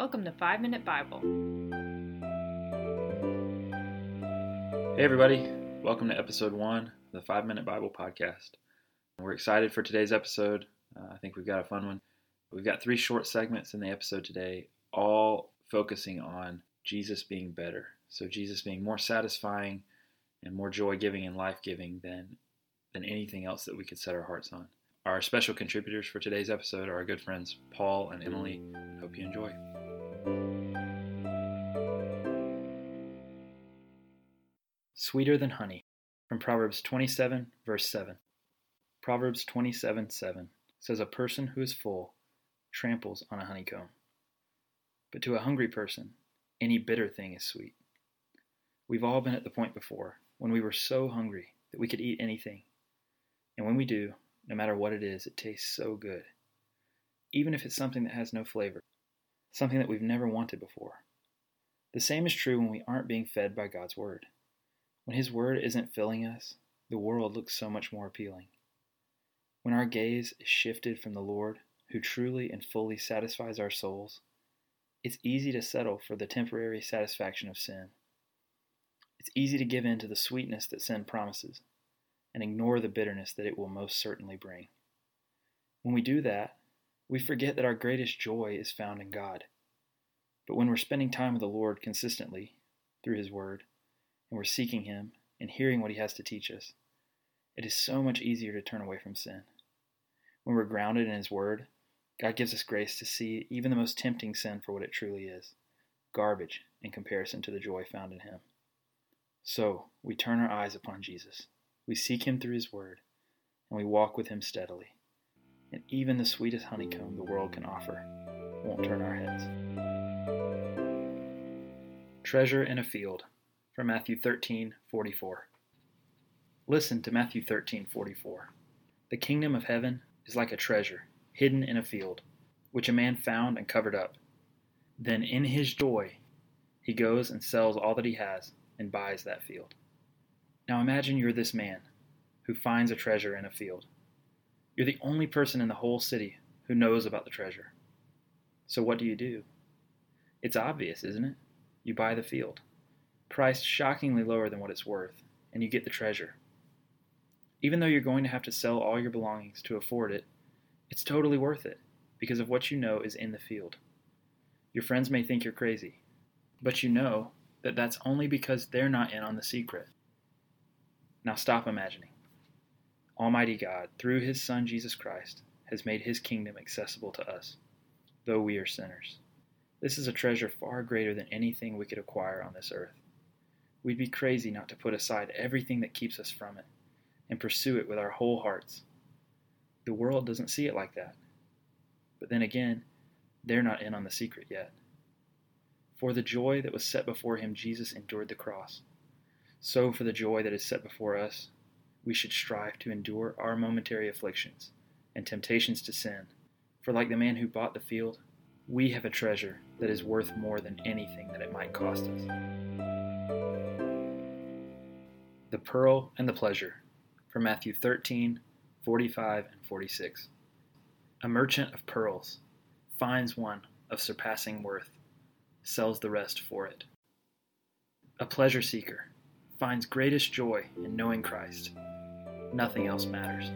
Welcome to 5 Minute Bible. Hey, everybody. Welcome to episode one of the 5 Minute Bible Podcast. We're excited for today's episode. Uh, I think we've got a fun one. We've got three short segments in the episode today, all focusing on Jesus being better. So, Jesus being more satisfying and more joy giving and life giving than, than anything else that we could set our hearts on. Our special contributors for today's episode are our good friends Paul and Emily. Hope you enjoy. Sweeter than honey from Proverbs 27, verse 7. Proverbs 27, 7 says, A person who is full tramples on a honeycomb, but to a hungry person, any bitter thing is sweet. We've all been at the point before when we were so hungry that we could eat anything. And when we do, no matter what it is, it tastes so good. Even if it's something that has no flavor, something that we've never wanted before. The same is true when we aren't being fed by God's Word. When His Word isn't filling us, the world looks so much more appealing. When our gaze is shifted from the Lord, who truly and fully satisfies our souls, it's easy to settle for the temporary satisfaction of sin. It's easy to give in to the sweetness that sin promises and ignore the bitterness that it will most certainly bring. When we do that, we forget that our greatest joy is found in God. But when we're spending time with the Lord consistently through His Word, and we're seeking Him and hearing what He has to teach us, it is so much easier to turn away from sin. When we're grounded in His Word, God gives us grace to see even the most tempting sin for what it truly is garbage in comparison to the joy found in Him. So, we turn our eyes upon Jesus. We seek Him through His Word, and we walk with Him steadily and even the sweetest honeycomb the world can offer won't turn our heads. Treasure in a Field from Matthew 13:44. Listen to Matthew 13:44. The kingdom of heaven is like a treasure hidden in a field, which a man found and covered up. Then in his joy he goes and sells all that he has and buys that field. Now imagine you're this man who finds a treasure in a field. You're the only person in the whole city who knows about the treasure. So what do you do? It's obvious, isn't it? You buy the field, priced shockingly lower than what it's worth, and you get the treasure. Even though you're going to have to sell all your belongings to afford it, it's totally worth it because of what you know is in the field. Your friends may think you're crazy, but you know that that's only because they're not in on the secret. Now stop imagining. Almighty God, through His Son Jesus Christ, has made His kingdom accessible to us, though we are sinners. This is a treasure far greater than anything we could acquire on this earth. We'd be crazy not to put aside everything that keeps us from it and pursue it with our whole hearts. The world doesn't see it like that. But then again, they're not in on the secret yet. For the joy that was set before him, Jesus endured the cross. So, for the joy that is set before us, we should strive to endure our momentary afflictions and temptations to sin. For like the man who bought the field, we have a treasure that is worth more than anything that it might cost us. The Pearl and the Pleasure from Matthew 13, 45 and 46. A merchant of pearls finds one of surpassing worth, sells the rest for it. A pleasure seeker finds greatest joy in knowing Christ Nothing else matters.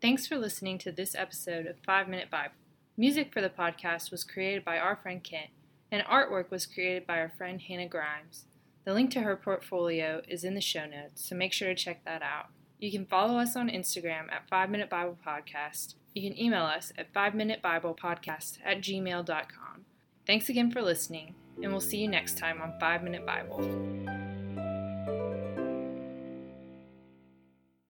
Thanks for listening to this episode of 5 Minute Bible. Music for the podcast was created by our friend Kent, and artwork was created by our friend Hannah Grimes. The link to her portfolio is in the show notes, so make sure to check that out. You can follow us on Instagram at 5 Minute Bible Podcast. You can email us at 5 Minute Bible Podcast at gmail.com. Thanks again for listening, and we'll see you next time on 5 Minute Bible.